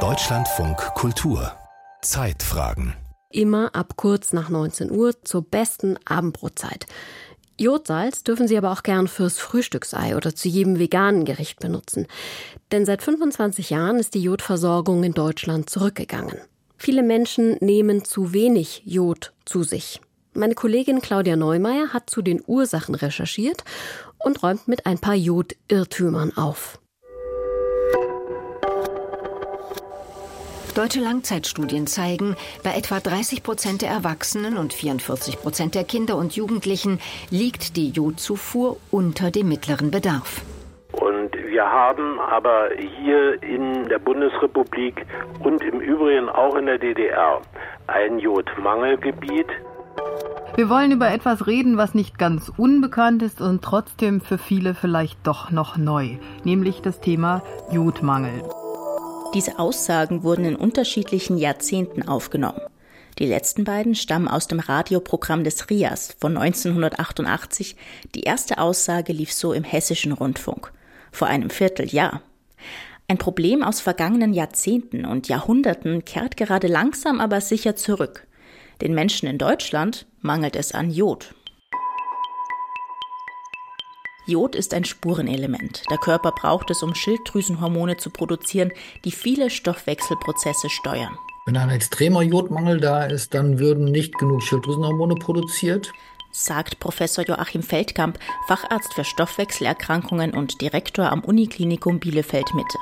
Deutschlandfunk Kultur Zeitfragen Immer ab kurz nach 19 Uhr zur besten Abendbrotzeit. Jodsalz dürfen Sie aber auch gern fürs Frühstücksei oder zu jedem veganen Gericht benutzen. Denn seit 25 Jahren ist die Jodversorgung in Deutschland zurückgegangen. Viele Menschen nehmen zu wenig Jod zu sich. Meine Kollegin Claudia Neumeier hat zu den Ursachen recherchiert und räumt mit ein paar Jodirrtümern auf. Deutsche Langzeitstudien zeigen, bei etwa 30 Prozent der Erwachsenen und 44 Prozent der Kinder und Jugendlichen liegt die Jodzufuhr unter dem mittleren Bedarf. Und wir haben aber hier in der Bundesrepublik und im Übrigen auch in der DDR ein Jodmangelgebiet. Wir wollen über etwas reden, was nicht ganz unbekannt ist und trotzdem für viele vielleicht doch noch neu, nämlich das Thema Jodmangel. Diese Aussagen wurden in unterschiedlichen Jahrzehnten aufgenommen. Die letzten beiden stammen aus dem Radioprogramm des RIAS von 1988. Die erste Aussage lief so im hessischen Rundfunk. Vor einem Vierteljahr. Ein Problem aus vergangenen Jahrzehnten und Jahrhunderten kehrt gerade langsam aber sicher zurück. Den Menschen in Deutschland mangelt es an Jod. Jod ist ein Spurenelement. Der Körper braucht es, um Schilddrüsenhormone zu produzieren, die viele Stoffwechselprozesse steuern. Wenn ein extremer Jodmangel da ist, dann würden nicht genug Schilddrüsenhormone produziert sagt Professor Joachim Feldkamp, Facharzt für Stoffwechselerkrankungen und Direktor am Uniklinikum Bielefeld-Mitte.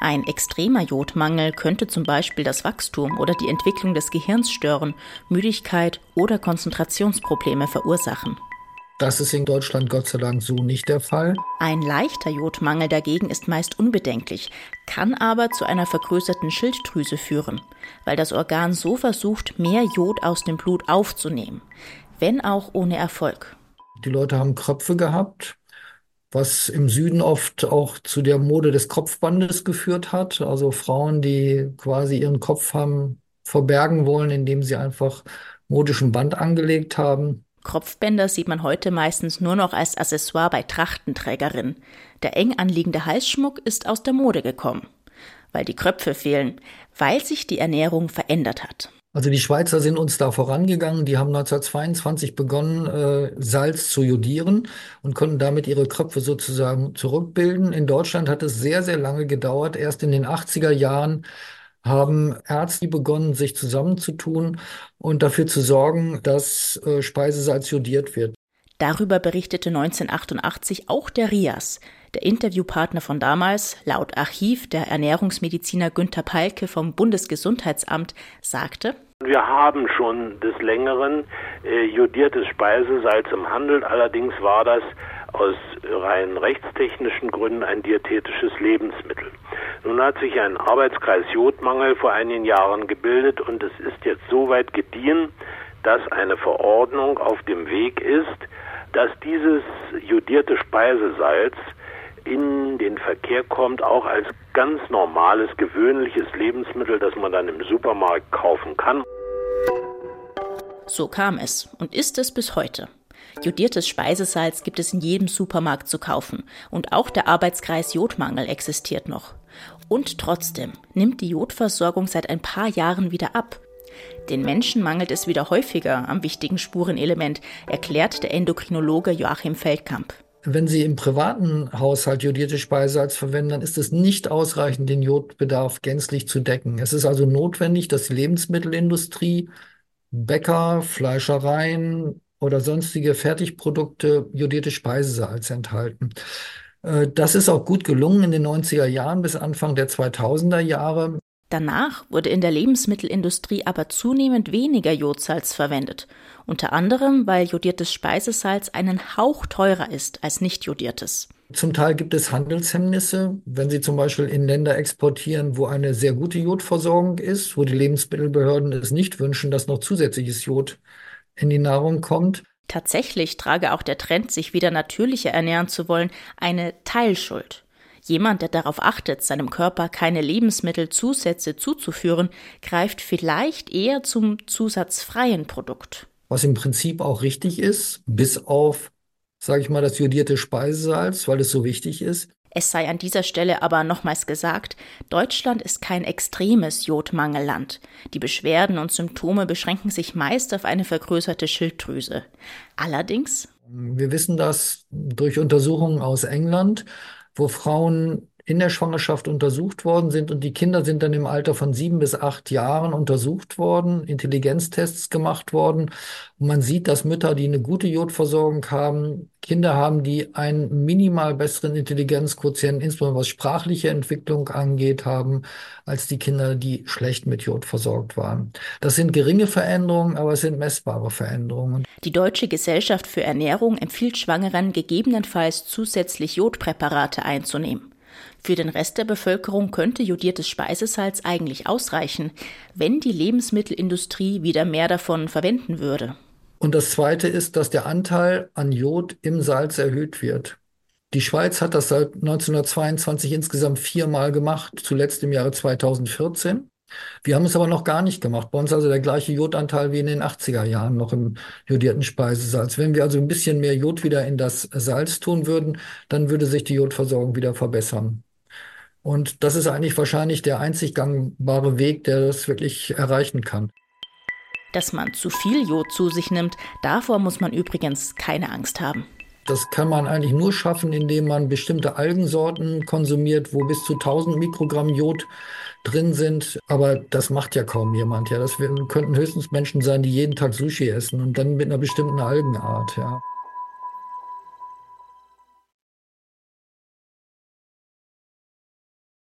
Ein extremer Jodmangel könnte zum Beispiel das Wachstum oder die Entwicklung des Gehirns stören, Müdigkeit oder Konzentrationsprobleme verursachen. Das ist in Deutschland Gott sei Dank so nicht der Fall. Ein leichter Jodmangel dagegen ist meist unbedenklich, kann aber zu einer vergrößerten Schilddrüse führen, weil das Organ so versucht, mehr Jod aus dem Blut aufzunehmen, wenn auch ohne Erfolg. Die Leute haben Kröpfe gehabt, was im Süden oft auch zu der Mode des Kopfbandes geführt hat. Also Frauen, die quasi ihren Kopf haben verbergen wollen, indem sie einfach modischen Band angelegt haben. Kopfbänder sieht man heute meistens nur noch als Accessoire bei Trachtenträgerinnen. Der eng anliegende Halsschmuck ist aus der Mode gekommen, weil die Kröpfe fehlen, weil sich die Ernährung verändert hat. Also die Schweizer sind uns da vorangegangen. Die haben 1922 begonnen, äh, Salz zu jodieren und konnten damit ihre Kröpfe sozusagen zurückbilden. In Deutschland hat es sehr, sehr lange gedauert. Erst in den 80er Jahren haben Ärzte begonnen, sich zusammenzutun und dafür zu sorgen, dass äh, Speisesalz jodiert wird. Darüber berichtete 1988 auch der RIAS, der Interviewpartner von damals, laut Archiv der Ernährungsmediziner Günther Palke vom Bundesgesundheitsamt, sagte, wir haben schon des Längeren äh, jodiertes Speisesalz im Handel, allerdings war das aus rein rechtstechnischen Gründen ein diätetisches Lebensmittel. Nun hat sich ein Arbeitskreis Jodmangel vor einigen Jahren gebildet und es ist jetzt so weit gediehen, dass eine Verordnung auf dem Weg ist, dass dieses jodierte Speisesalz in den Verkehr kommt, auch als ganz normales, gewöhnliches Lebensmittel, das man dann im Supermarkt kaufen kann. So kam es und ist es bis heute. Jodiertes Speisesalz gibt es in jedem Supermarkt zu kaufen und auch der Arbeitskreis Jodmangel existiert noch. Und trotzdem nimmt die Jodversorgung seit ein paar Jahren wieder ab. Den Menschen mangelt es wieder häufiger am wichtigen Spurenelement, erklärt der Endokrinologe Joachim Feldkamp. Wenn Sie im privaten Haushalt jodierte Speisesalz verwenden, dann ist es nicht ausreichend, den Jodbedarf gänzlich zu decken. Es ist also notwendig, dass die Lebensmittelindustrie, Bäcker, Fleischereien, oder sonstige Fertigprodukte jodierte Speisesalz enthalten. Äh, das ist auch gut gelungen in den 90er Jahren bis Anfang der 2000er Jahre. Danach wurde in der Lebensmittelindustrie aber zunehmend weniger Jodsalz verwendet, unter anderem weil jodiertes Speisesalz einen Hauch teurer ist als nicht jodiertes. Zum Teil gibt es Handelshemmnisse, wenn Sie zum Beispiel in Länder exportieren, wo eine sehr gute Jodversorgung ist, wo die Lebensmittelbehörden es nicht wünschen, dass noch zusätzliches Jod in die Nahrung kommt. Tatsächlich trage auch der Trend, sich wieder natürlicher ernähren zu wollen, eine Teilschuld. Jemand, der darauf achtet, seinem Körper keine Lebensmittelzusätze zuzuführen, greift vielleicht eher zum zusatzfreien Produkt. Was im Prinzip auch richtig ist, bis auf, sage ich mal, das jodierte Speisesalz, weil es so wichtig ist. Es sei an dieser Stelle aber nochmals gesagt, Deutschland ist kein extremes Jodmangelland. Die Beschwerden und Symptome beschränken sich meist auf eine vergrößerte Schilddrüse. Allerdings. Wir wissen das durch Untersuchungen aus England, wo Frauen in der Schwangerschaft untersucht worden sind und die Kinder sind dann im Alter von sieben bis acht Jahren untersucht worden, Intelligenztests gemacht worden. Und man sieht, dass Mütter, die eine gute Jodversorgung haben, Kinder haben, die einen minimal besseren Intelligenzquotienten, insbesondere was sprachliche Entwicklung angeht, haben, als die Kinder, die schlecht mit Jod versorgt waren. Das sind geringe Veränderungen, aber es sind messbare Veränderungen. Die Deutsche Gesellschaft für Ernährung empfiehlt Schwangeren gegebenenfalls zusätzlich Jodpräparate einzunehmen. Für den Rest der Bevölkerung könnte jodiertes Speisesalz eigentlich ausreichen, wenn die Lebensmittelindustrie wieder mehr davon verwenden würde. Und das Zweite ist, dass der Anteil an Jod im Salz erhöht wird. Die Schweiz hat das seit 1922 insgesamt viermal gemacht, zuletzt im Jahre 2014. Wir haben es aber noch gar nicht gemacht. Bei uns also der gleiche Jodanteil wie in den 80er Jahren noch im jodierten Speisesalz. Wenn wir also ein bisschen mehr Jod wieder in das Salz tun würden, dann würde sich die Jodversorgung wieder verbessern. Und das ist eigentlich wahrscheinlich der einzig gangbare Weg, der das wirklich erreichen kann. Dass man zu viel Jod zu sich nimmt, davor muss man übrigens keine Angst haben. Das kann man eigentlich nur schaffen, indem man bestimmte Algensorten konsumiert, wo bis zu 1000 Mikrogramm Jod drin sind. Aber das macht ja kaum jemand. Ja, das könnten höchstens Menschen sein, die jeden Tag Sushi essen und dann mit einer bestimmten Algenart. Ja.